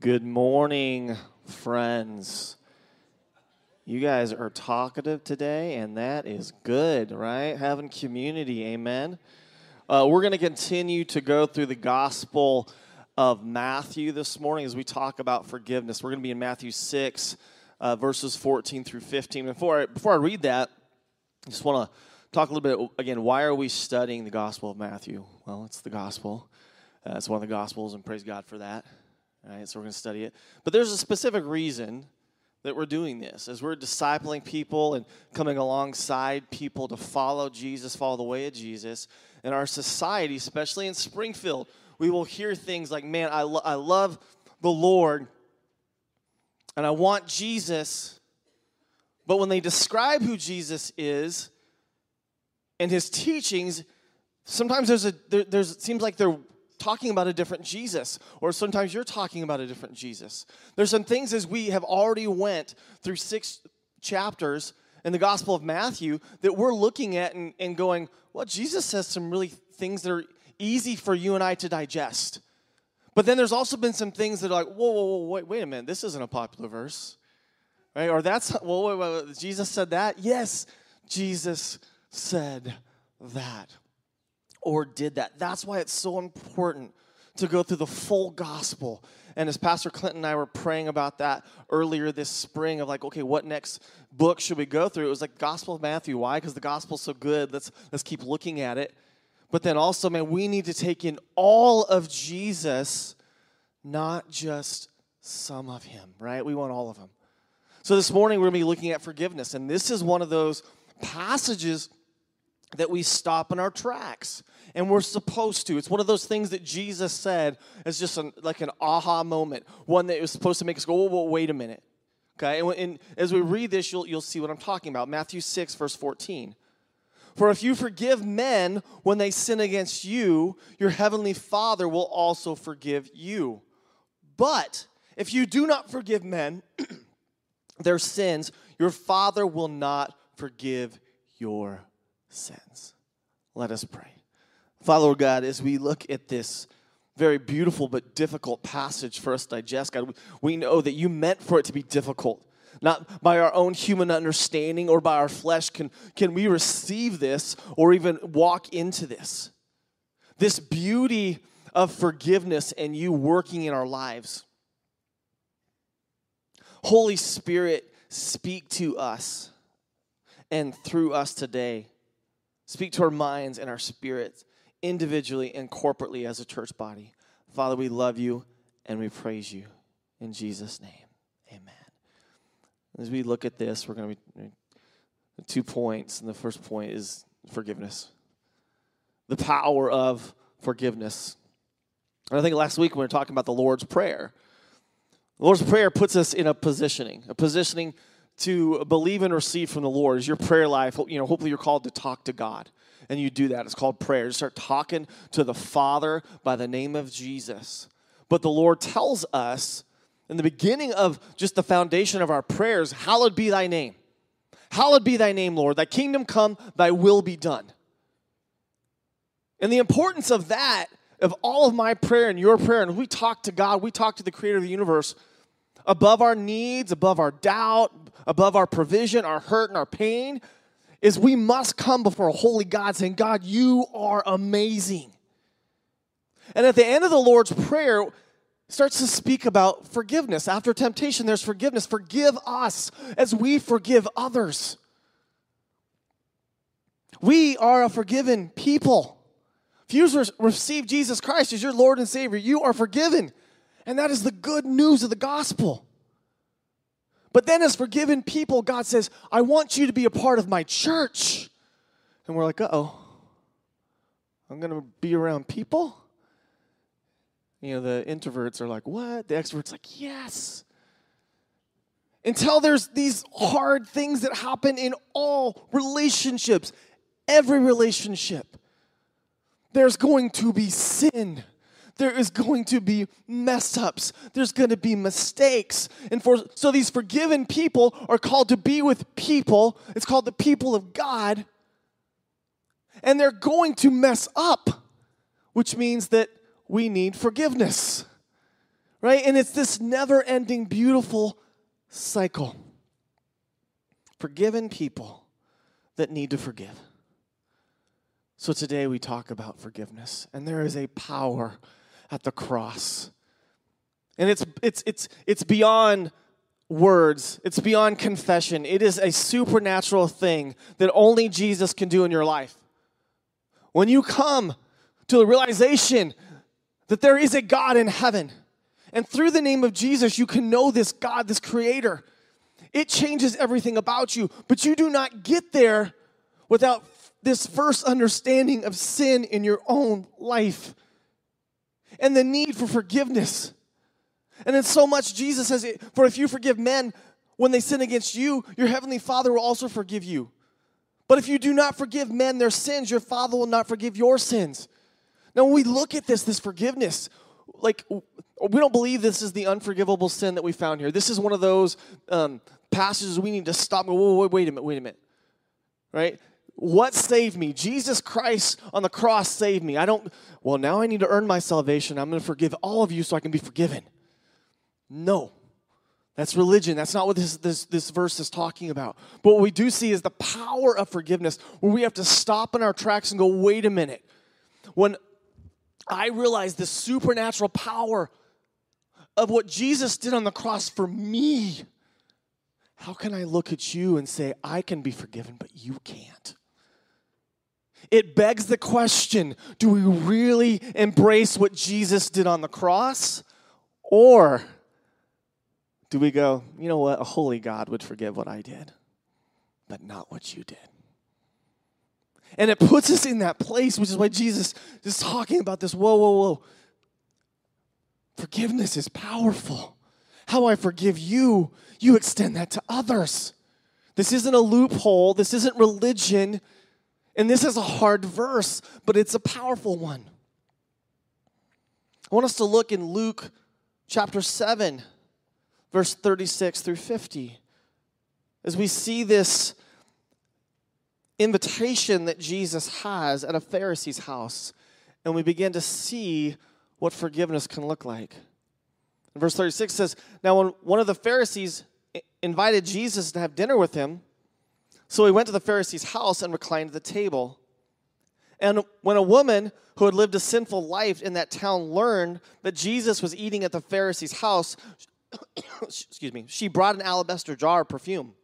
Good morning, friends. You guys are talkative today, and that is good, right? Having community, amen. Uh, we're going to continue to go through the Gospel of Matthew this morning as we talk about forgiveness. We're going to be in Matthew 6, uh, verses 14 through 15. Before I, before I read that, I just want to talk a little bit again. Why are we studying the Gospel of Matthew? Well, it's the Gospel. Uh, it's one of the Gospels, and praise God for that. All right, so we're going to study it. But there's a specific reason that we're doing this as we're discipling people and coming alongside people to follow Jesus, follow the way of Jesus. In our society, especially in Springfield, we will hear things like, man, I, lo- I love the Lord and I want Jesus. But when they describe who Jesus is and his teachings, sometimes there's a there, there's it seems like they're talking about a different Jesus or sometimes you're talking about a different Jesus. There's some things as we have already went through six chapters in the Gospel of Matthew that we're looking at and, and going, well, Jesus says some really things that are easy for you and I to digest. But then there's also been some things that are like, whoa, whoa, whoa, wait, wait a minute, this isn't a popular verse. Right? Or that's, well, wait, wait, wait, Jesus said that? Yes, Jesus said that or did that. That's why it's so important to go through the full gospel. And as Pastor Clinton and I were praying about that earlier this spring, of like, okay, what next book should we go through? It was like Gospel of Matthew. Why? Because the gospel's so good. Let's let's keep looking at it. But then also, man, we need to take in all of Jesus, not just some of him, right? We want all of him. So this morning we're gonna be looking at forgiveness, and this is one of those passages that we stop in our tracks and we're supposed to. It's one of those things that jesus said as just an, like an aha moment one that was supposed to make us go whoa wait a minute. Okay? And, and as we read this you'll, you'll see what i'm talking about. Matthew 6 verse 14 for if you forgive men when they sin against you your heavenly father will also forgive you. But if you do not forgive men their sins your father will not forgive your sins. Let us pray. Father, God, as we look at this very beautiful but difficult passage for us to digest, God, we know that you meant for it to be difficult. Not by our own human understanding or by our flesh can, can we receive this or even walk into this. This beauty of forgiveness and you working in our lives. Holy Spirit, speak to us and through us today. Speak to our minds and our spirits individually and corporately as a church body. Father, we love you and we praise you. In Jesus' name, amen. As we look at this, we're going to be two points. And the first point is forgiveness the power of forgiveness. And I think last week we were talking about the Lord's Prayer, the Lord's Prayer puts us in a positioning, a positioning to believe and receive from the Lord is your prayer life. You know, hopefully you're called to talk to God. And you do that. It's called prayer. You start talking to the Father by the name of Jesus. But the Lord tells us in the beginning of just the foundation of our prayers, hallowed be thy name. Hallowed be thy name, Lord. Thy kingdom come, thy will be done. And the importance of that, of all of my prayer and your prayer, and we talk to God, we talk to the creator of the universe, above our needs, above our doubt, above our provision, our hurt, and our pain, is we must come before a holy God saying, God, you are amazing. And at the end of the Lord's Prayer, starts to speak about forgiveness. After temptation, there's forgiveness. Forgive us as we forgive others. We are a forgiven people. If you receive Jesus Christ as your Lord and Savior, you are forgiven. And that is the good news of the gospel. But then, as forgiven people, God says, I want you to be a part of my church. And we're like, uh oh, I'm going to be around people? You know, the introverts are like, what? The extroverts like, yes. Until there's these hard things that happen in all relationships, every relationship, there's going to be sin there is going to be mess ups. There's going to be mistakes. And for so these forgiven people are called to be with people. It's called the people of God. And they're going to mess up, which means that we need forgiveness. right? And it's this never ending, beautiful cycle. Forgiven people that need to forgive. So today we talk about forgiveness, and there is a power at the cross. And it's, it's, it's, it's beyond words, it's beyond confession. It is a supernatural thing that only Jesus can do in your life. When you come to the realization that there is a God in heaven, and through the name of Jesus, you can know this God, this creator. It changes everything about you, but you do not get there without this first understanding of sin in your own life and the need for forgiveness. And then so much Jesus says, For if you forgive men when they sin against you, your heavenly Father will also forgive you. But if you do not forgive men their sins, your Father will not forgive your sins. Now, when we look at this, this forgiveness, like we don't believe this is the unforgivable sin that we found here. This is one of those um, passages we need to stop. Wait, wait a minute, wait a minute. Right? What saved me? Jesus Christ on the cross saved me. I don't, well, now I need to earn my salvation. I'm going to forgive all of you so I can be forgiven. No. That's religion. That's not what this, this, this verse is talking about. But what we do see is the power of forgiveness, where we have to stop in our tracks and go, wait a minute. When I realize the supernatural power of what Jesus did on the cross for me, how can I look at you and say, I can be forgiven, but you can't? It begs the question do we really embrace what Jesus did on the cross? Or do we go, you know what, a holy God would forgive what I did, but not what you did? And it puts us in that place, which is why Jesus is talking about this. Whoa, whoa, whoa. Forgiveness is powerful. How I forgive you, you extend that to others. This isn't a loophole, this isn't religion, and this is a hard verse, but it's a powerful one. I want us to look in Luke chapter 7, verse 36 through 50, as we see this invitation that Jesus has at a Pharisee's house, and we begin to see what forgiveness can look like. Verse 36 says, Now, when one of the Pharisees invited Jesus to have dinner with him, so he went to the Pharisee's house and reclined at the table. And when a woman who had lived a sinful life in that town learned that Jesus was eating at the Pharisee's house, excuse me, she brought an alabaster jar of perfume.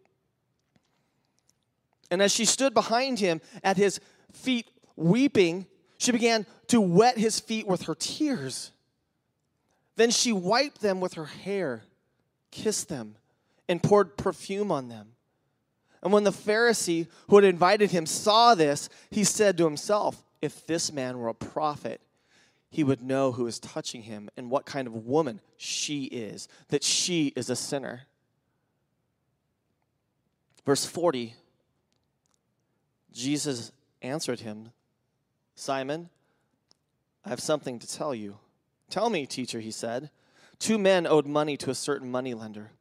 And as she stood behind him at his feet weeping, she began to wet his feet with her tears. Then she wiped them with her hair, kissed them, and poured perfume on them. And when the Pharisee who had invited him saw this, he said to himself, If this man were a prophet, he would know who is touching him and what kind of woman she is, that she is a sinner. Verse 40 Jesus answered him, Simon, I have something to tell you. Tell me, teacher, he said. Two men owed money to a certain moneylender.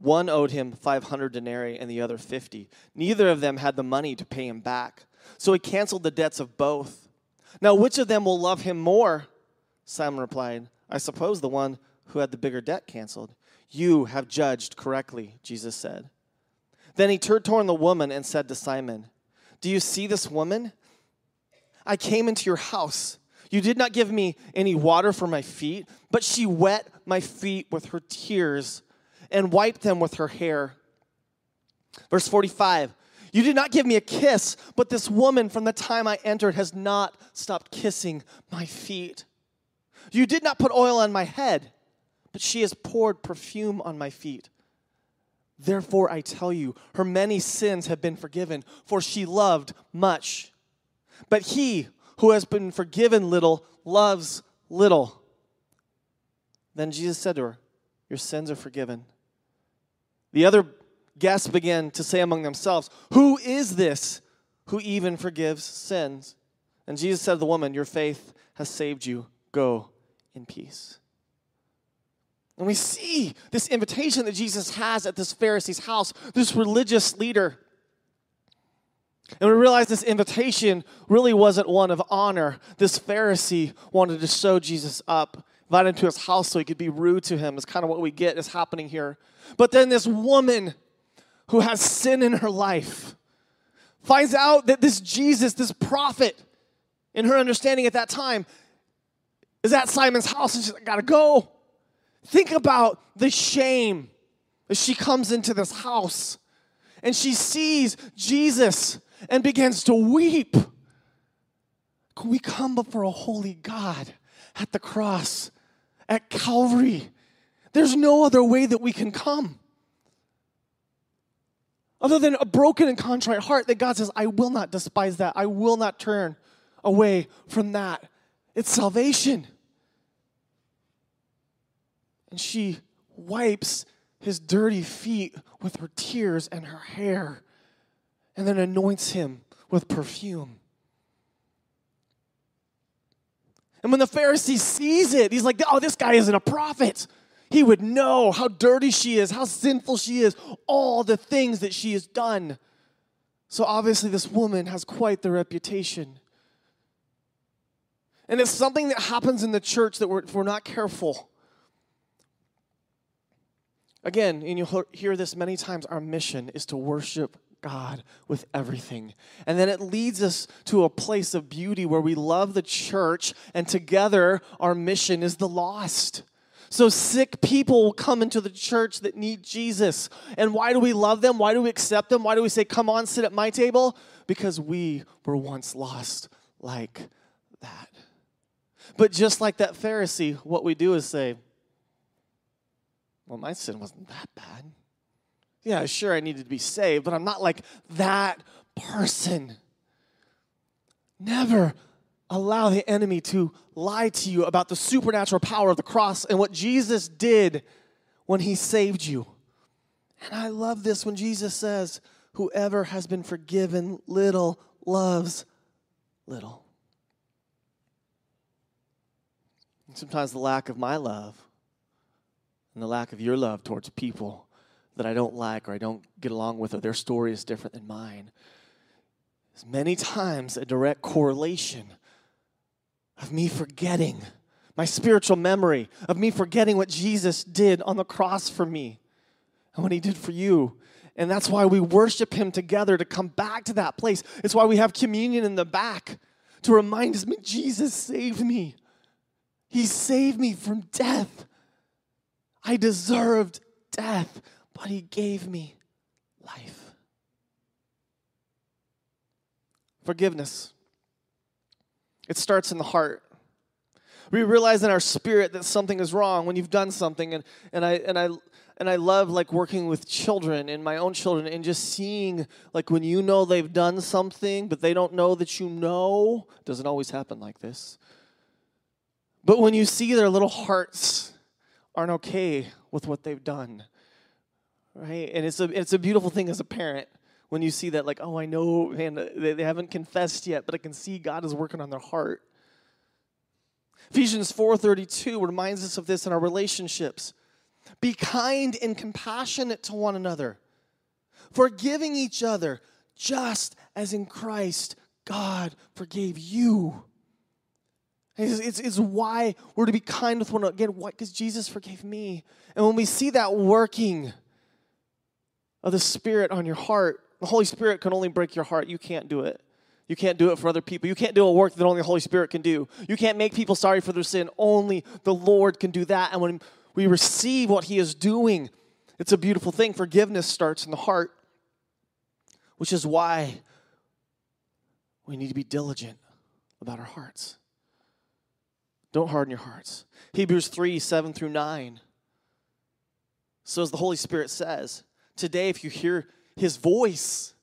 One owed him 500 denarii and the other 50. Neither of them had the money to pay him back. So he canceled the debts of both. Now, which of them will love him more? Simon replied, I suppose the one who had the bigger debt canceled. You have judged correctly, Jesus said. Then he turned toward the woman and said to Simon, Do you see this woman? I came into your house. You did not give me any water for my feet, but she wet my feet with her tears and wiped them with her hair. Verse 45 You did not give me a kiss, but this woman from the time I entered has not stopped kissing my feet. You did not put oil on my head, but she has poured perfume on my feet. Therefore, I tell you, her many sins have been forgiven, for she loved much. But he who has been forgiven little loves little. Then Jesus said to her, Your sins are forgiven. The other guests began to say among themselves, Who is this who even forgives sins? And Jesus said to the woman, Your faith has saved you. Go in peace. And we see this invitation that Jesus has at this Pharisee's house, this religious leader. And we realize this invitation really wasn't one of honor. This Pharisee wanted to show Jesus up invited to his house so he could be rude to him. Is kind of what we get is happening here. But then this woman who has sin in her life finds out that this Jesus, this prophet, in her understanding at that time, is at Simon's house and she's like, gotta go. Think about the shame as she comes into this house and she sees Jesus and begins to weep. Can we come before a holy God at the cross, at Calvary. There's no other way that we can come. Other than a broken and contrite heart, that God says, I will not despise that. I will not turn away from that. It's salvation. And she wipes his dirty feet with her tears and her hair, and then anoints him with perfume. And when the Pharisee sees it, he's like, oh, this guy isn't a prophet. He would know how dirty she is, how sinful she is, all the things that she has done. So obviously, this woman has quite the reputation. And it's something that happens in the church that we're, if we're not careful. Again, and you'll hear this many times our mission is to worship God with everything. And then it leads us to a place of beauty where we love the church, and together our mission is the lost. So sick people will come into the church that need Jesus. And why do we love them? Why do we accept them? Why do we say, Come on, sit at my table? Because we were once lost like that. But just like that Pharisee, what we do is say, Well, my sin wasn't that bad. Yeah, sure, I needed to be saved, but I'm not like that person. Never allow the enemy to lie to you about the supernatural power of the cross and what Jesus did when he saved you. And I love this when Jesus says, Whoever has been forgiven little loves little. And sometimes the lack of my love and the lack of your love towards people that I don't like or I don't get along with or their story is different than mine is many times a direct correlation of me forgetting my spiritual memory, of me forgetting what Jesus did on the cross for me and what he did for you. And that's why we worship him together to come back to that place. It's why we have communion in the back to remind us, Jesus saved me. He saved me from death. I deserved death, but he gave me life. Forgiveness. It starts in the heart. We realize in our spirit that something is wrong when you've done something, and, and I and I and I love like working with children and my own children and just seeing like when you know they've done something, but they don't know that you know. Doesn't always happen like this. But when you see their little hearts aren't okay with what they've done, right? And it's a it's a beautiful thing as a parent when you see that, like, oh, I know, man, they, they haven't confessed yet, but I can see God is working on their heart. Ephesians 4:32 reminds us of this in our relationships. Be kind and compassionate to one another, forgiving each other, just as in Christ God forgave you. It's, it's, it's, why we're to be kind with one another. Again, why? Because Jesus forgave me. And when we see that working of the Spirit on your heart, the Holy Spirit can only break your heart. You can't do it. You can't do it for other people. You can't do a work that only the Holy Spirit can do. You can't make people sorry for their sin. Only the Lord can do that. And when we receive what He is doing, it's a beautiful thing. Forgiveness starts in the heart, which is why we need to be diligent about our hearts. Don't harden your hearts. Hebrews 3 7 through 9. So, as the Holy Spirit says, today, if you hear his voice.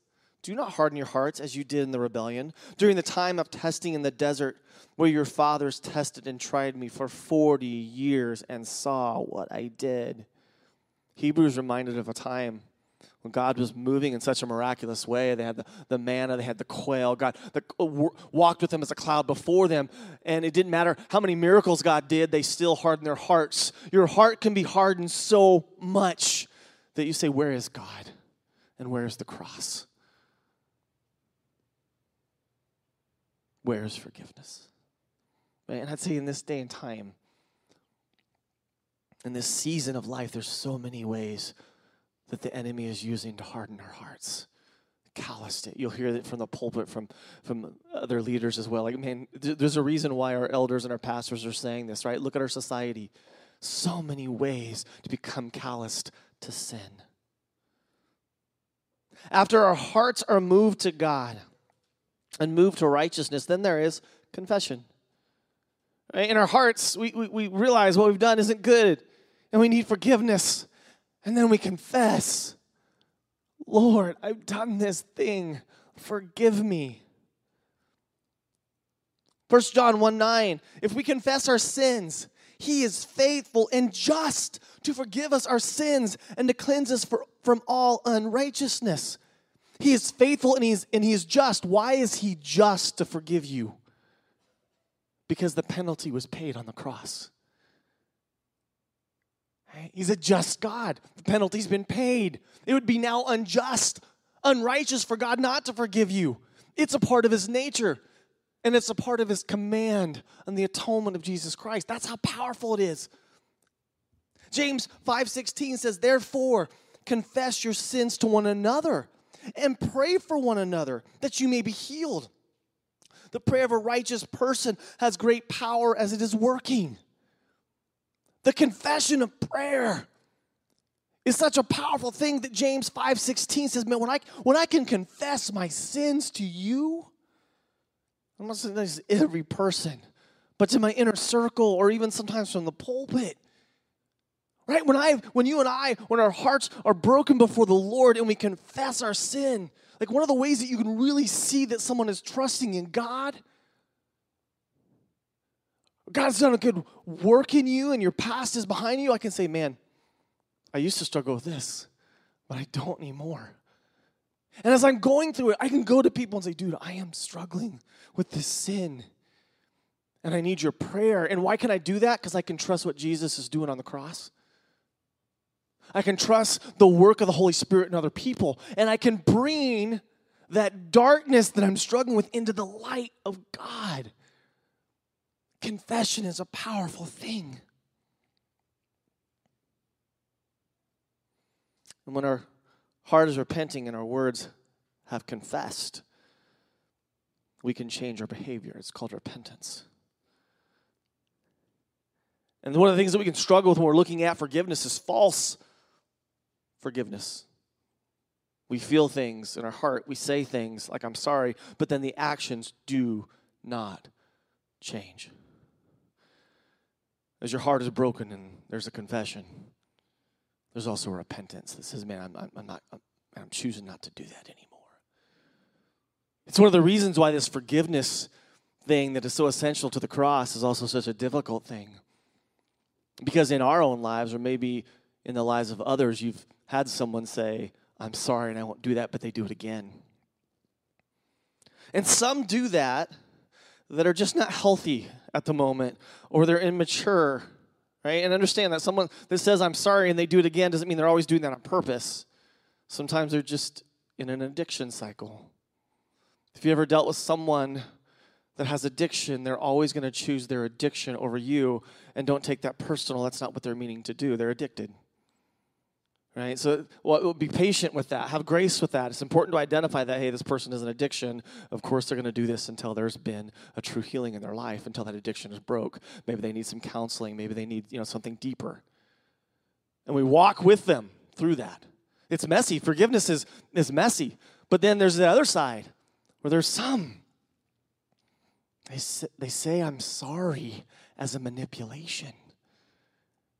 Do not harden your hearts as you did in the rebellion during the time of testing in the desert, where your fathers tested and tried me for 40 years and saw what I did. Hebrews reminded of a time when God was moving in such a miraculous way. They had the, the manna, they had the quail. God the, uh, walked with them as a cloud before them. And it didn't matter how many miracles God did, they still hardened their hearts. Your heart can be hardened so much that you say, Where is God? And where's the cross? Where's forgiveness? And I'd say in this day and time, in this season of life, there's so many ways that the enemy is using to harden our hearts. Calloused it. You'll hear it from the pulpit from, from other leaders as well. Like, man, there's a reason why our elders and our pastors are saying this, right? Look at our society. So many ways to become calloused to sin. After our hearts are moved to God and moved to righteousness, then there is confession. Right? In our hearts, we, we, we realize what we've done isn't good and we need forgiveness. And then we confess, Lord, I've done this thing. Forgive me. 1 John 1 9, if we confess our sins, he is faithful and just to forgive us our sins and to cleanse us for, from all unrighteousness. He is faithful and he's, and he is just. Why is he just to forgive you? Because the penalty was paid on the cross. He's a just God. The penalty's been paid. It would be now unjust, unrighteous for God not to forgive you. It's a part of his nature and it's a part of his command and the atonement of Jesus Christ. That's how powerful it is. James 5:16 says, "Therefore, confess your sins to one another and pray for one another that you may be healed." The prayer of a righteous person has great power as it is working. The confession of prayer is such a powerful thing that James 5:16 says, "Man, when I when I can confess my sins to you, I'm not saying this every person, but to my inner circle or even sometimes from the pulpit. Right? When I when you and I, when our hearts are broken before the Lord and we confess our sin, like one of the ways that you can really see that someone is trusting in God God's done a good work in you and your past is behind you, I can say, man, I used to struggle with this, but I don't anymore. And as I'm going through it, I can go to people and say, dude, I am struggling with this sin. And I need your prayer. And why can I do that? Because I can trust what Jesus is doing on the cross. I can trust the work of the Holy Spirit in other people. And I can bring that darkness that I'm struggling with into the light of God. Confession is a powerful thing. And when our heart is repenting and our words have confessed, we can change our behavior. It's called repentance. And one of the things that we can struggle with when we're looking at forgiveness is false forgiveness. We feel things in our heart, we say things like, I'm sorry, but then the actions do not change. As your heart is broken and there's a confession, there's also repentance that says, man, I'm, I'm, not, I'm, I'm choosing not to do that anymore. It's one of the reasons why this forgiveness thing that is so essential to the cross is also such a difficult thing. Because in our own lives, or maybe in the lives of others, you've had someone say, I'm sorry and I won't do that, but they do it again. And some do that that are just not healthy at the moment or they're immature, right? And understand that someone that says, I'm sorry, and they do it again doesn't mean they're always doing that on purpose. Sometimes they're just in an addiction cycle. If you ever dealt with someone that has addiction, they're always going to choose their addiction over you, and don't take that personal. That's not what they're meaning to do. They're addicted right? So well, be patient with that. Have grace with that. It's important to identify that hey this person is an addiction. Of course they're going to do this until there's been a true healing in their life until that addiction is broke. Maybe they need some counseling. Maybe they need you know something deeper. And we walk with them through that. It's messy. Forgiveness is is messy. But then there's the other side where there's some they say, they say i'm sorry as a manipulation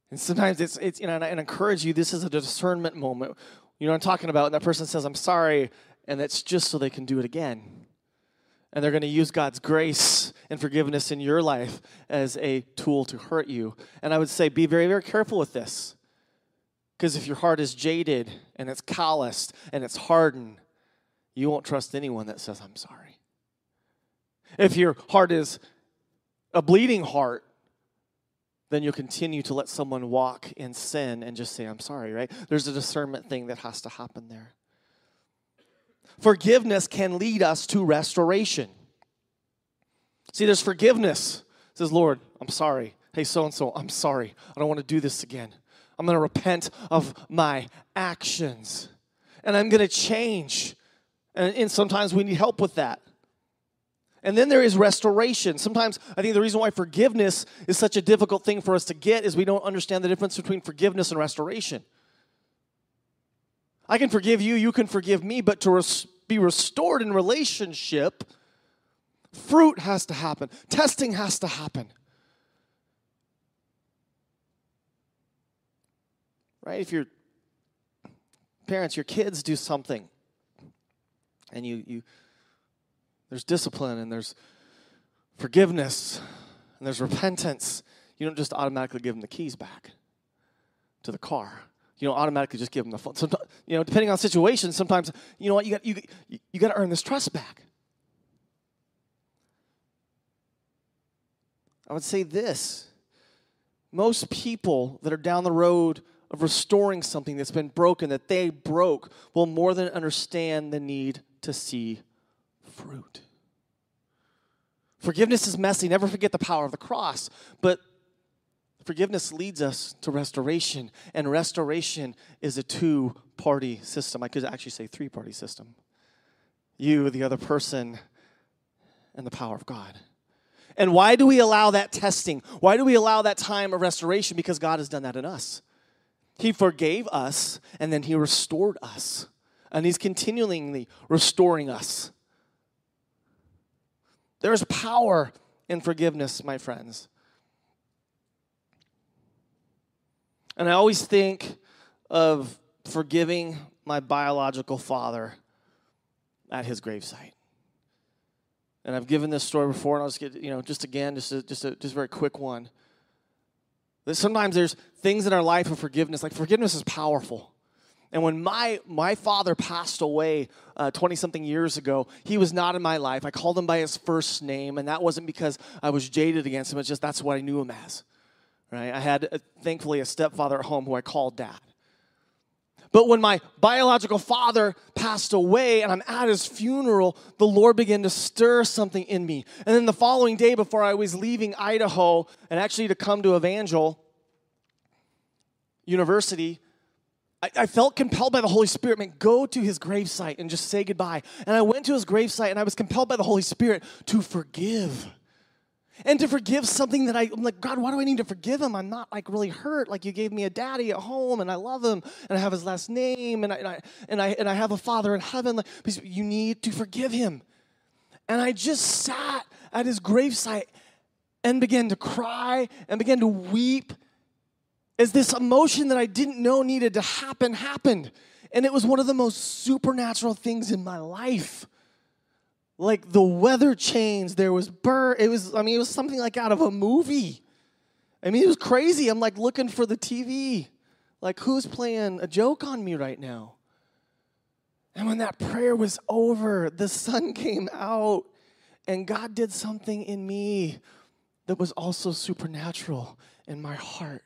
and sometimes it's, it's you know, and I, encourage you, this is a discernment moment. You know what I'm talking about? And that person says, I'm sorry, and it's just so they can do it again. And they're going to use God's grace and forgiveness in your life as a tool to hurt you. And I would say, be very, very careful with this. Because if your heart is jaded and it's calloused and it's hardened, you won't trust anyone that says, I'm sorry. If your heart is a bleeding heart then you'll continue to let someone walk in sin and just say, I'm sorry, right? There's a discernment thing that has to happen there. Forgiveness can lead us to restoration. See, there's forgiveness. It says, Lord, I'm sorry. hey, so and so, I'm sorry. I don't want to do this again. I'm going to repent of my actions. And I'm going to change. And, and sometimes we need help with that. And then there is restoration. Sometimes I think the reason why forgiveness is such a difficult thing for us to get is we don't understand the difference between forgiveness and restoration. I can forgive you, you can forgive me, but to res- be restored in relationship, fruit has to happen, testing has to happen. Right? If your parents, your kids do something and you, you there's discipline and there's forgiveness and there's repentance. You don't just automatically give them the keys back to the car. You don't automatically just give them the phone. You know, depending on situation, sometimes you know what you got you, you got to earn this trust back. I would say this: most people that are down the road of restoring something that's been broken that they broke will more than understand the need to see fruit. Forgiveness is messy. Never forget the power of the cross. But forgiveness leads us to restoration, and restoration is a two party system. I could actually say three party system. You, the other person, and the power of God. And why do we allow that testing? Why do we allow that time of restoration? Because God has done that in us. He forgave us and then He restored us. And He's continually restoring us. There's power in forgiveness, my friends. And I always think of forgiving my biological father at his gravesite. And I've given this story before, and I'll just get, you know, just again, just a, just a, just a very quick one. That sometimes there's things in our life of forgiveness, like forgiveness is powerful. And when my, my father passed away 20 uh, something years ago, he was not in my life. I called him by his first name, and that wasn't because I was jaded against him, it's just that's what I knew him as. Right? I had, uh, thankfully, a stepfather at home who I called dad. But when my biological father passed away and I'm at his funeral, the Lord began to stir something in me. And then the following day, before I was leaving Idaho and actually to come to Evangel University, I, I, felt compelled by the Holy Spirit, man, go to his gravesite and just say goodbye. And I went to his gravesite and I was compelled by the Holy Spirit to forgive. And to forgive something that I, I'm like, God, why do I need to forgive him? I'm not like really hurt. Like you gave me a daddy at home and I love him and I have his last name and I, and I, and I, and I have a father in heaven. Like, you need to forgive him. And I just sat at his gravesite and began to cry and began to weep as this emotion that I didn't know needed to happen happened. And it was one of the most supernatural things in my life. Like the weather changed, there was burr. It was, I mean, it was something like out of a movie. I mean, it was crazy. I'm like looking for the TV. Like, who's playing a joke on me right now? And when that prayer was over, the sun came out, and God did something in me that was also supernatural in my heart.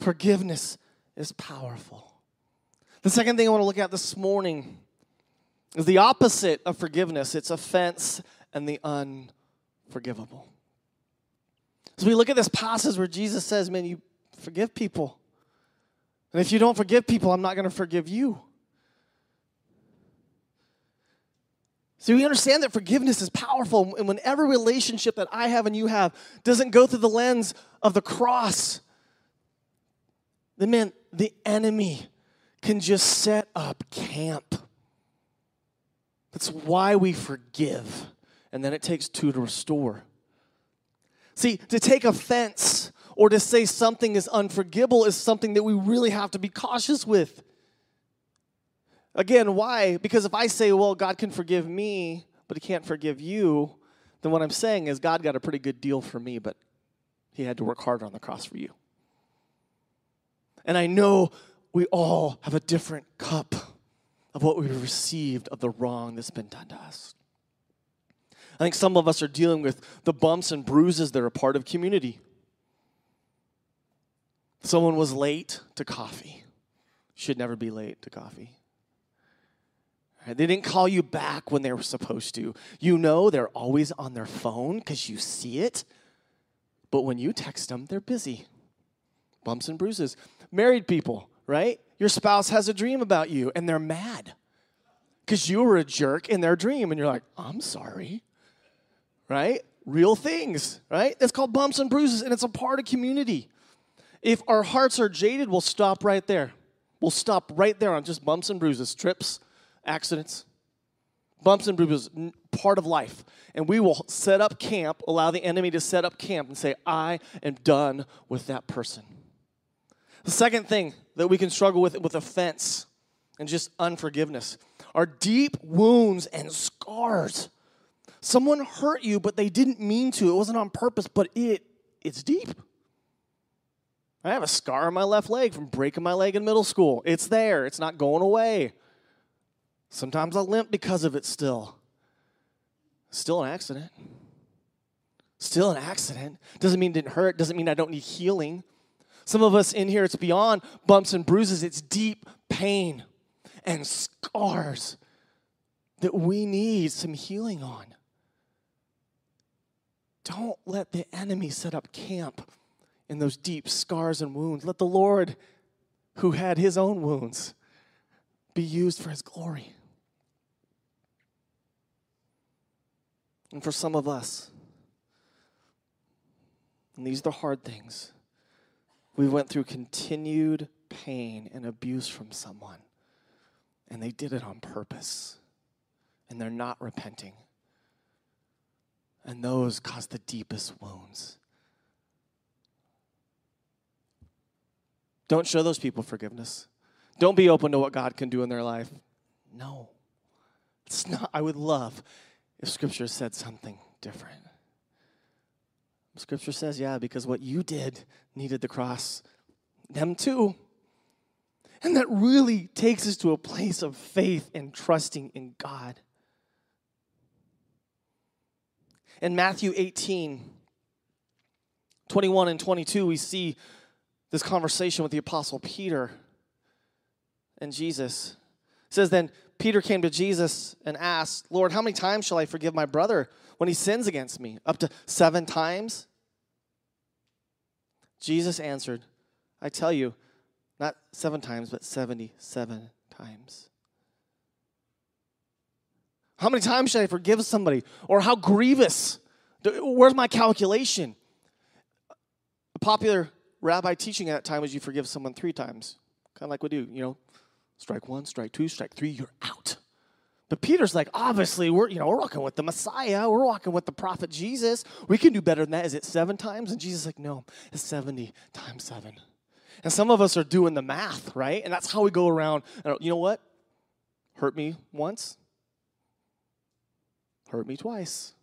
Forgiveness is powerful. The second thing I want to look at this morning is the opposite of forgiveness it's offense and the unforgivable. So we look at this passage where Jesus says, Man, you forgive people. And if you don't forgive people, I'm not going to forgive you. So we understand that forgiveness is powerful, and when every relationship that I have and you have doesn't go through the lens of the cross, the man, the enemy can just set up camp. That's why we forgive. And then it takes two to restore. See, to take offense or to say something is unforgivable is something that we really have to be cautious with. Again, why? Because if I say, well, God can forgive me, but he can't forgive you, then what I'm saying is God got a pretty good deal for me, but he had to work harder on the cross for you. And I know we all have a different cup of what we've received of the wrong that's been done to us. I think some of us are dealing with the bumps and bruises that are part of community. Someone was late to coffee. Should never be late to coffee. They didn't call you back when they were supposed to. You know they're always on their phone because you see it But when you text them, they're busy. Bumps and bruises. Married people, right? Your spouse has a dream about you and they're mad because you were a jerk in their dream and you're like, I'm sorry, right? Real things, right? It's called bumps and bruises and it's a part of community. If our hearts are jaded, we'll stop right there. We'll stop right there on just bumps and bruises, trips, accidents. Bumps and bruises, part of life. And we will set up camp, allow the enemy to set up camp and say, I am done with that person. The second thing that we can struggle with with offense and just unforgiveness are deep wounds and scars. Someone hurt you, but they didn't mean to. It wasn't on purpose, but it it's deep. I have a scar on my left leg from breaking my leg in middle school. It's there, it's not going away. Sometimes I limp because of it still. Still an accident. Still an accident. Doesn't mean it didn't hurt, doesn't mean I don't need healing. Some of us in here, it's beyond bumps and bruises, it's deep pain and scars that we need some healing on. Don't let the enemy set up camp in those deep scars and wounds. Let the Lord, who had his own wounds, be used for his glory. And for some of us, and these are the hard things, we went through continued pain and abuse from someone, and they did it on purpose, and they're not repenting. And those cause the deepest wounds. Don't show those people forgiveness. Don't be open to what God can do in their life. No. It's not I would love if scripture said something different. Scripture says, yeah, because what you did needed the cross. Them too. And that really takes us to a place of faith and trusting in God. In Matthew 18, 21 and 22, we see this conversation with the apostle Peter and Jesus. It says then Peter came to Jesus and asked, "Lord, how many times shall I forgive my brother when he sins against me? Up to 7 times?" Jesus answered, "I tell you, not 7 times, but 77 times." How many times should I forgive somebody? Or how grievous? Where's my calculation? A popular rabbi teaching at that time was you forgive someone three times. Kind of like we do, you know, strike one, strike two, strike three, you're out. But Peter's like, obviously, we're, you know, we're walking with the Messiah. We're walking with the prophet Jesus. We can do better than that. Is it seven times? And Jesus is like, no, it's 70 times seven. And some of us are doing the math, right? And that's how we go around. You know what? Hurt me once, hurt me twice.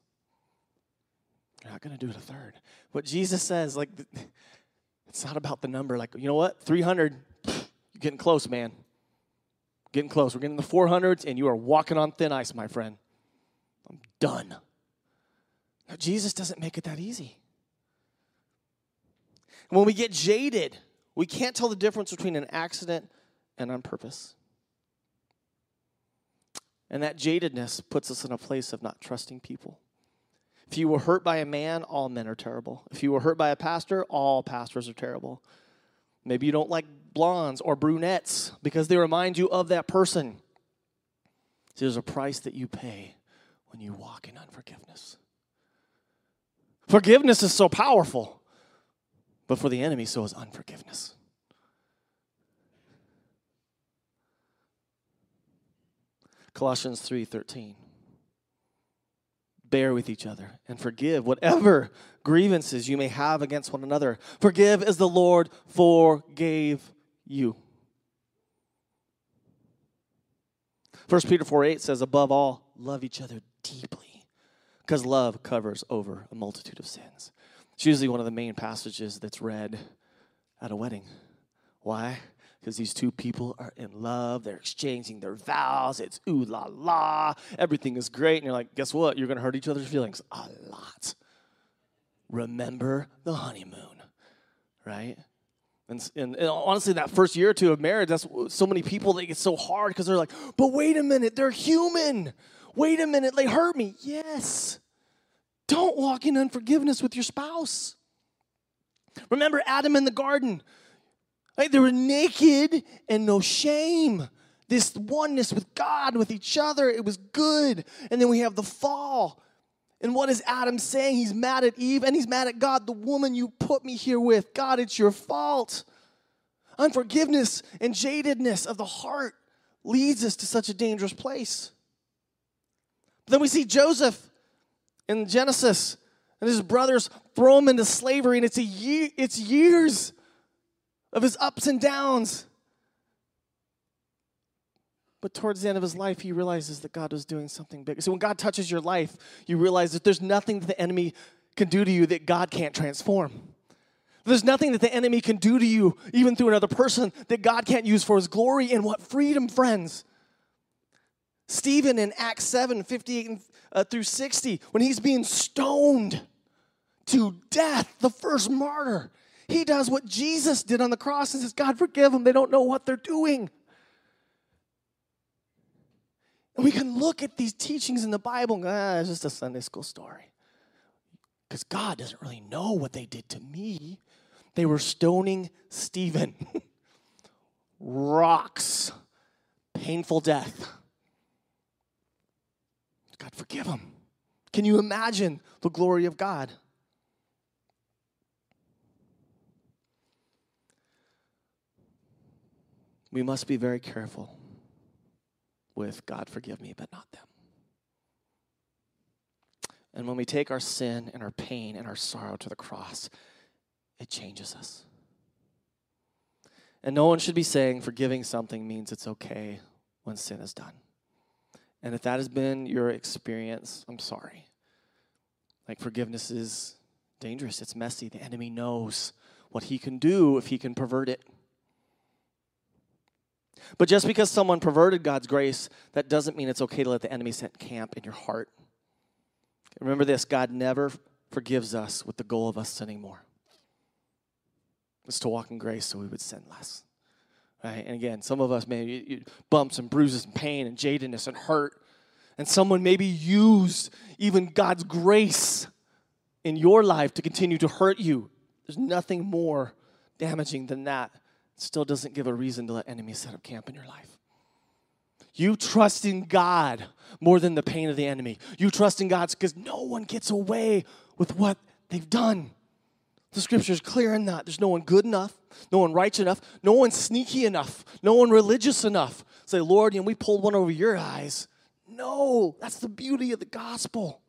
You're not going to do it a third. What Jesus says, like, it's not about the number. Like, you know what? 300, you're getting close, man. Getting close. We're getting the 400s, and you are walking on thin ice, my friend. I'm done. Now, Jesus doesn't make it that easy. when we get jaded, we can't tell the difference between an accident and on purpose. And that jadedness puts us in a place of not trusting people. If you were hurt by a man, all men are terrible. If you were hurt by a pastor, all pastors are terrible. Maybe you don't like blondes or brunettes because they remind you of that person. See, there's a price that you pay when you walk in unforgiveness. Forgiveness is so powerful, but for the enemy, so is unforgiveness. Colossians 3:13 bear with each other and forgive whatever grievances you may have against one another. Forgive as the Lord forgave you. 1 Peter 4 8 says, above all, love each other deeply, because love covers over a multitude of sins. It's usually one of the main passages that's read at a wedding. Why? because these two people are in love. They're exchanging their vows. It's ooh la la. Everything is great. And you're like, guess what? You're going to hurt each other's feelings a lot. Remember the honeymoon, right? And, and, and, honestly, that first year or two of marriage, that's so many people they get so hard because they're like, but wait a minute, they're human. Wait a minute, they hurt me. Yes. Don't walk in unforgiveness with your spouse. Remember Adam in the garden? They were naked and no shame. This oneness with God, with each other, it was good. And then we have the fall. And what is Adam saying? He's mad at Eve and he's mad at God, the woman you put me here with. God, it's your fault. Unforgiveness and jadedness of the heart leads us to such a dangerous place. But then we see Joseph in Genesis, and his brothers throw him into slavery, and it's a year, it's years of his ups and downs. But towards the end of his life, he realizes that God was doing something big. So when God touches your life, you realize that there's nothing that the enemy can do to you that God can't transform. There's nothing that the enemy can do to you, even through another person, that God can't use for his glory. And what freedom, friends. Stephen in Acts 7 58 uh, through 60, when he's being stoned to death, the first martyr, he does what Jesus did on the cross and says, God, forgive them. They don't know what they're doing. And we can look at these teachings in the Bible and go, ah, it's just a Sunday school story. Because God doesn't really know what they did to me. They were stoning Stephen. Rocks. Painful death. God, forgive them. Can you imagine the glory of God? We must be very careful with God, forgive me, but not them. And when we take our sin and our pain and our sorrow to the cross, it changes us. And no one should be saying forgiving something means it's okay when sin is done. And if that has been your experience, I'm sorry. Like forgiveness is dangerous, it's messy. The enemy knows what he can do if he can pervert it. But just because someone perverted God's grace, that doesn't mean it's okay to let the enemy set camp in your heart. Remember this God never forgives us with the goal of us sinning more. It's to walk in grace so we would sin less. Right? And again, some of us, man, you, you, bumps and bruises and pain and jadedness and hurt. And someone maybe used even God's grace in your life to continue to hurt you. There's nothing more damaging than that. Still doesn't give a reason to let enemies set up camp in your life. You trust in God more than the pain of the enemy. You trust in God because no one gets away with what they've done. The scripture is clear in that. There's no one good enough, no one righteous enough, no one sneaky enough, no one religious enough. Say, Lord, you know, we pulled one over your eyes. No, that's the beauty of the gospel.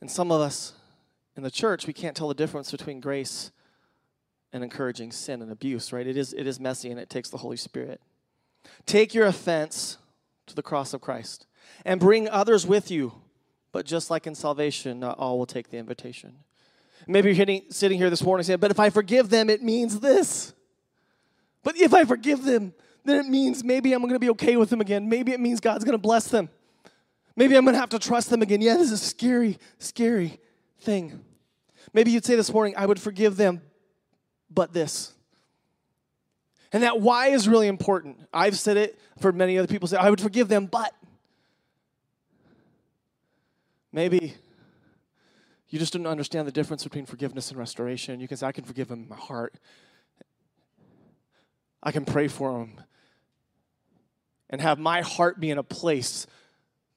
And some of us in the church, we can't tell the difference between grace and encouraging sin and abuse, right? It is, it is messy and it takes the Holy Spirit. Take your offense to the cross of Christ and bring others with you but just like in salvation, not all will take the invitation. Maybe you're hitting, sitting here this morning saying, But if I forgive them, it means this. But if I forgive them, then it means maybe I'm going to be okay with them again. Maybe it means God's going to bless them. Maybe I'm going to have to trust them again. Yeah, this is scary, scary thing. Maybe you'd say this morning, I would forgive them, but this. And that why is really important. I've said it, for many other people say, I would forgive them, but. Maybe you just didn't understand the difference between forgiveness and restoration. You can say, I can forgive them in my heart. I can pray for them and have my heart be in a place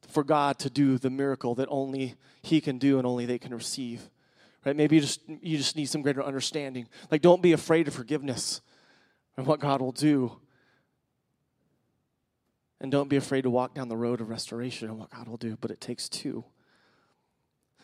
for God to do the miracle that only he can do and only they can receive. Right? Maybe you just you just need some greater understanding. Like don't be afraid of forgiveness and what God will do. And don't be afraid to walk down the road of restoration and what God will do, but it takes two.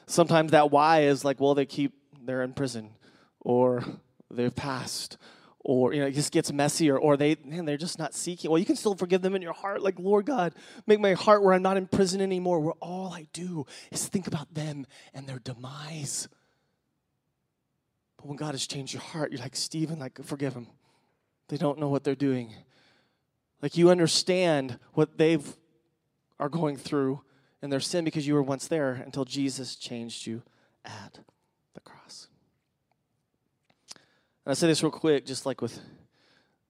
Sometimes that why is like, well, they keep, they're in prison, or they've passed, or you know, it just gets messier, or they, man, they're just not seeking. Well, you can still forgive them in your heart, like, Lord God, make my heart where I'm not in prison anymore, where all I do is think about them and their demise. But when God has changed your heart, you're like, Stephen, like, forgive them. They don't know what they're doing. Like you understand what they've are going through in their sin because you were once there until Jesus changed you at the cross. And I say this real quick, just like with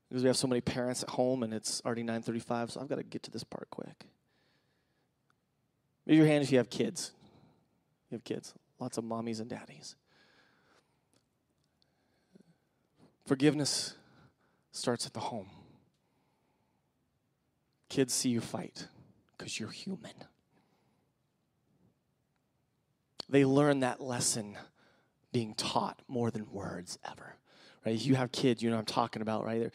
because we have so many parents at home and it's already 9:35, so I've got to get to this part quick. Raise your hand if you have kids. You have kids. lots of mommies and daddies. Forgiveness starts at the home. Kids see you fight because you're human. They learn that lesson being taught more than words ever. Right? You have kids, you know what I'm talking about, right? They're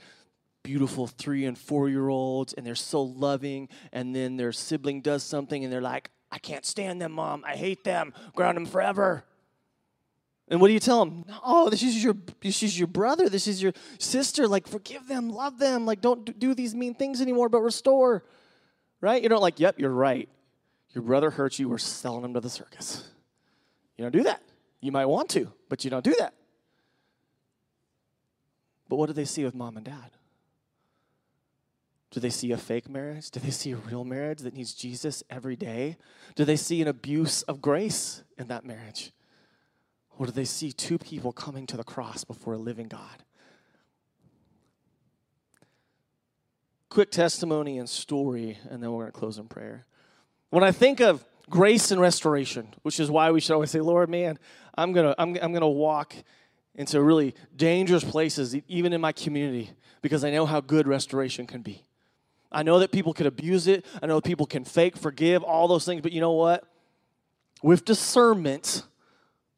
beautiful three and four year olds, and they're so loving, and then their sibling does something, and they're like, I can't stand them, mom. I hate them. Ground them forever. And what do you tell them? Oh, this is your this is your brother. This is your sister. Like, forgive them, love them. Like, don't do these mean things anymore, but restore. Right? You don't like, yep, you're right. Your brother hurt you. We're selling him to the circus. You don't do that. You might want to, but you don't do that. But what do they see with mom and dad? Do they see a fake marriage? Do they see a real marriage that needs Jesus every day? Do they see an abuse of grace in that marriage? Or do they see two people coming to the cross before a living God? Quick testimony and story, and then we're going to close in prayer. When I think of grace and restoration, which is why we should always say, Lord, man, I'm going to I'm, I'm going to walk into really dangerous places, even in my community, because I know how good restoration can be. I know that people can abuse it. I know that people can fake, forgive, all those things. But you know what? With discernment,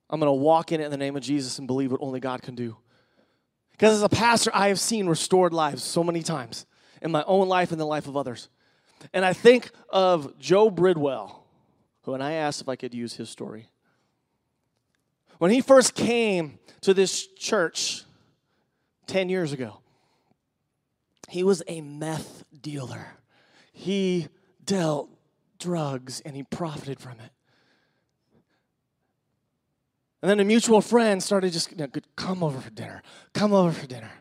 I'm going to walk in it in the name of Jesus and believe what only God can do. Because as a pastor, I have seen restored lives so many times in my own life and the life of others. And I think of Joe Bridwell, who, and I asked if I could use his story. When he first came to this church 10 years ago, he was a meth dealer. He dealt drugs and he profited from it. And then a mutual friend started just, you know, come over for dinner, come over for dinner.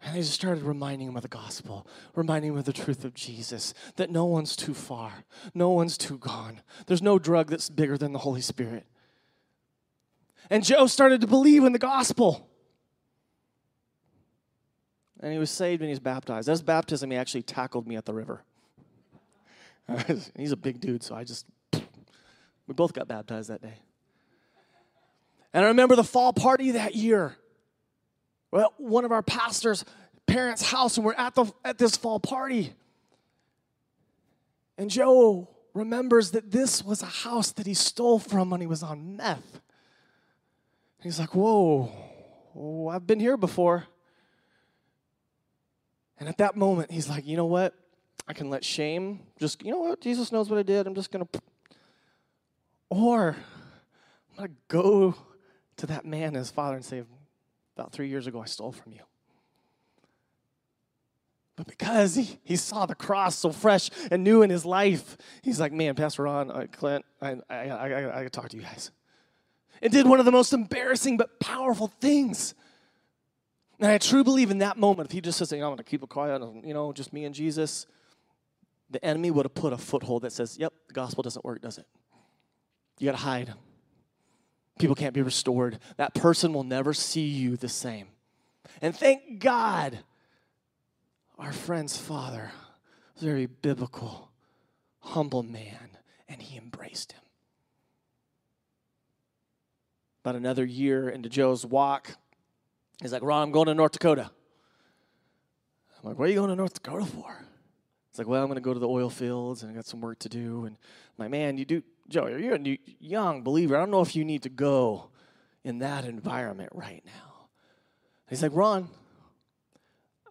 And they just started reminding him of the gospel, reminding him of the truth of Jesus, that no one's too far, no one's too gone. There's no drug that's bigger than the Holy Spirit. And Joe started to believe in the gospel. And he was saved and he was baptized. As baptism, he actually tackled me at the river. He's a big dude, so I just, we both got baptized that day. And I remember the fall party that year. Well, one of our pastors' parents' house, and we're at the at this fall party. And Joe remembers that this was a house that he stole from when he was on meth. He's like, whoa, oh, I've been here before. And at that moment, he's like, you know what? I can let shame just, you know what? Jesus knows what I did. I'm just going to. Or I'm going to go to that man his father and say, About three years ago, I stole from you. But because he, he saw the cross so fresh and new in his life, he's like, Man, Pastor Ron, uh, Clint, I, I, I, I, I talk to you guys. And did one of the most embarrassing but powerful things. And I truly believe in that moment, if he just says, I'm going to keep it quiet, um, you know, just me and Jesus, the enemy would have put a foothold that says, Yep, the gospel doesn't work, does it? You got to hide. People can't be restored. That person will never see you the same. And thank God, our friend's father very biblical, humble man, and he embraced him. About another year into Joe's walk, he's like, Ron, I'm going to North Dakota. I'm like, what are you going to North Dakota for? It's like, well, I'm going to go to the oil fields and I got some work to do. And I'm like, man, you do, Joe, you're a young believer. I don't know if you need to go in that environment right now. He's like, Ron,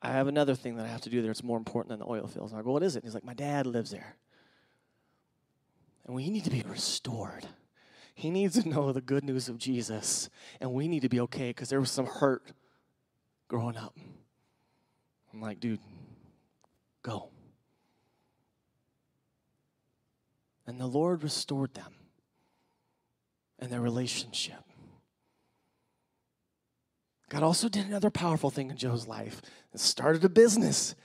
I have another thing that I have to do there. It's more important than the oil fields. And I go, what is it? And he's like, my dad lives there. And we need to be restored. He needs to know the good news of Jesus. And we need to be okay because there was some hurt growing up. I'm like, dude, go. And the Lord restored them and their relationship. God also did another powerful thing in Joe's life and started a business,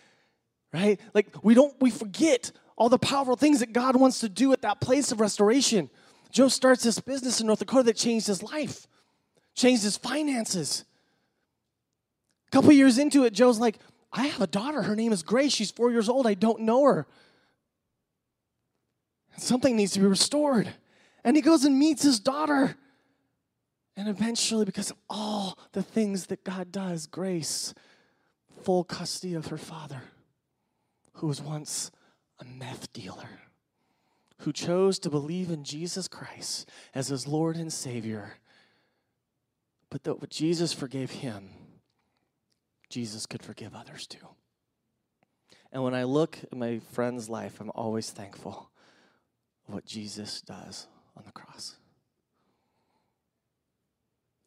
right? Like we don't, we forget all the powerful things that God wants to do at that place of restoration. Joe starts this business in North Dakota that changed his life, changed his finances. A couple years into it, Joe's like, I have a daughter. Her name is Grace. She's four years old. I don't know her. Something needs to be restored. And he goes and meets his daughter. And eventually, because of all the things that God does, Grace, full custody of her father, who was once a meth dealer, who chose to believe in Jesus Christ as his Lord and Savior, but that what Jesus forgave him, Jesus could forgive others too. And when I look at my friend's life, I'm always thankful what Jesus does on the cross.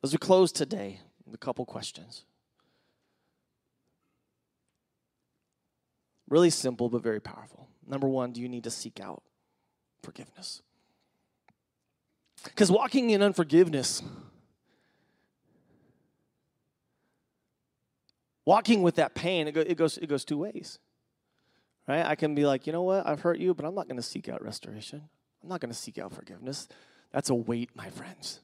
As we close today, a couple questions. Really simple, but very powerful. Number one, do you need to seek out forgiveness? Because walking in unforgiveness, walking with that pain, it, goes, it goes two ways. Right? I can be like, you know what? I've hurt you, but I'm not going to seek out restoration. I'm not going to seek out forgiveness. That's a weight, my friends.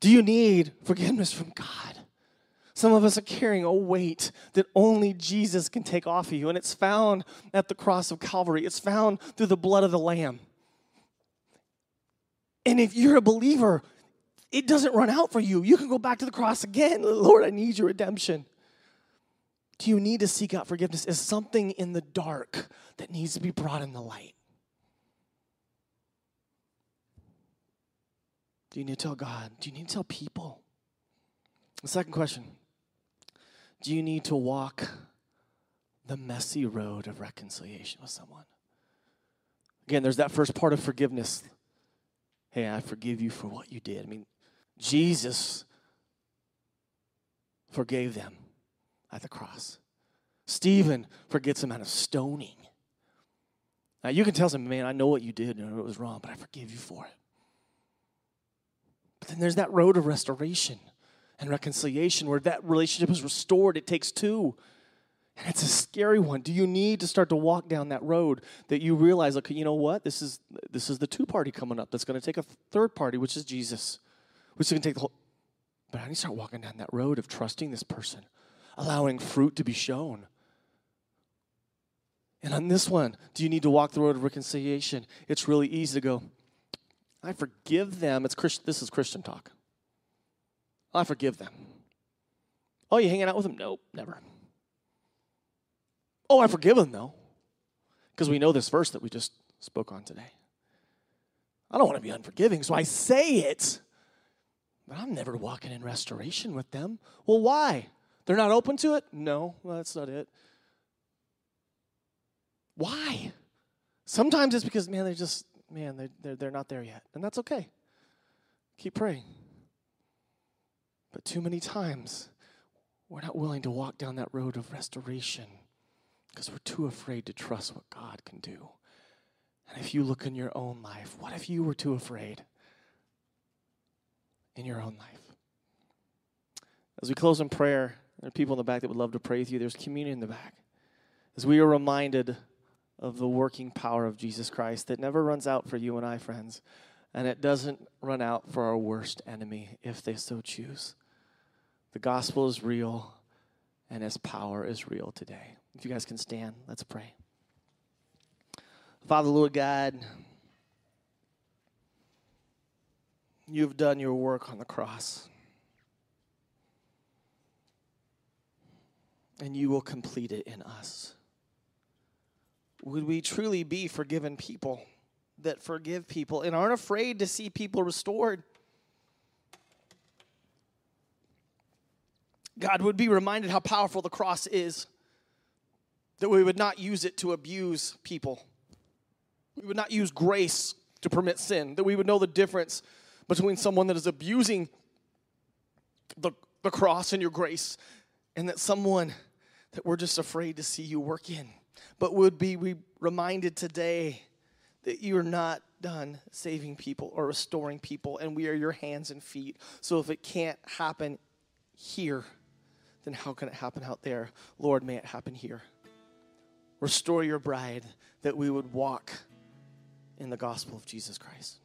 Do you need forgiveness from God? Some of us are carrying a weight that only Jesus can take off of you, and it's found at the cross of Calvary. It's found through the blood of the Lamb. And if you're a believer, it doesn't run out for you. You can go back to the cross again. Lord, I need your redemption. Do you need to seek out forgiveness? Is something in the dark that needs to be brought in the light? Do you need to tell God? Do you need to tell people? The second question Do you need to walk the messy road of reconciliation with someone? Again, there's that first part of forgiveness. Hey, I forgive you for what you did. I mean, Jesus forgave them at the cross. Stephen forgets them out of stoning. Now, you can tell them, man, I know what you did and it was wrong, but I forgive you for it. But then there's that road of restoration and reconciliation where that relationship is restored. It takes two. And it's a scary one. Do you need to start to walk down that road that you realize, okay, you know what? This is this is the two party coming up that's going to take a third party, which is Jesus, which is going to take the whole. But I need to start walking down that road of trusting this person, allowing fruit to be shown. And on this one, do you need to walk the road of reconciliation? It's really easy to go, I forgive them. It's Christ, this is Christian talk. I forgive them. Oh, you hanging out with them? Nope, never. Oh, I forgive them though. Because we know this verse that we just spoke on today. I don't want to be unforgiving, so I say it. But I'm never walking in restoration with them. Well, why? They're not open to it? No, that's not it. Why? Sometimes it's because, man, they're just man, they're, they're, they're not there yet. And that's okay. Keep praying. But too many times, we're not willing to walk down that road of restoration because we're too afraid to trust what God can do. And if you look in your own life, what if you were too afraid in your own life? As we close in prayer, there are people in the back that would love to pray with you. There's communion in the back. As we are reminded of the working power of Jesus Christ that never runs out for you and I, friends. And it doesn't run out for our worst enemy if they so choose. The gospel is real, and its power is real today. If you guys can stand, let's pray. Father, Lord God, you've done your work on the cross. And you will complete it in us would we truly be forgiven people that forgive people and aren't afraid to see people restored? God would be reminded how powerful the cross is, that we would not use it to abuse people. We would not use grace to permit sin, that we would know the difference between someone that is abusing the, the cross and your grace and that someone that we're just afraid to see you work in but would be we reminded today that you are not done saving people or restoring people, and we are your hands and feet. So if it can't happen here, then how can it happen out there? Lord, may it happen here. Restore your bride that we would walk in the gospel of Jesus Christ.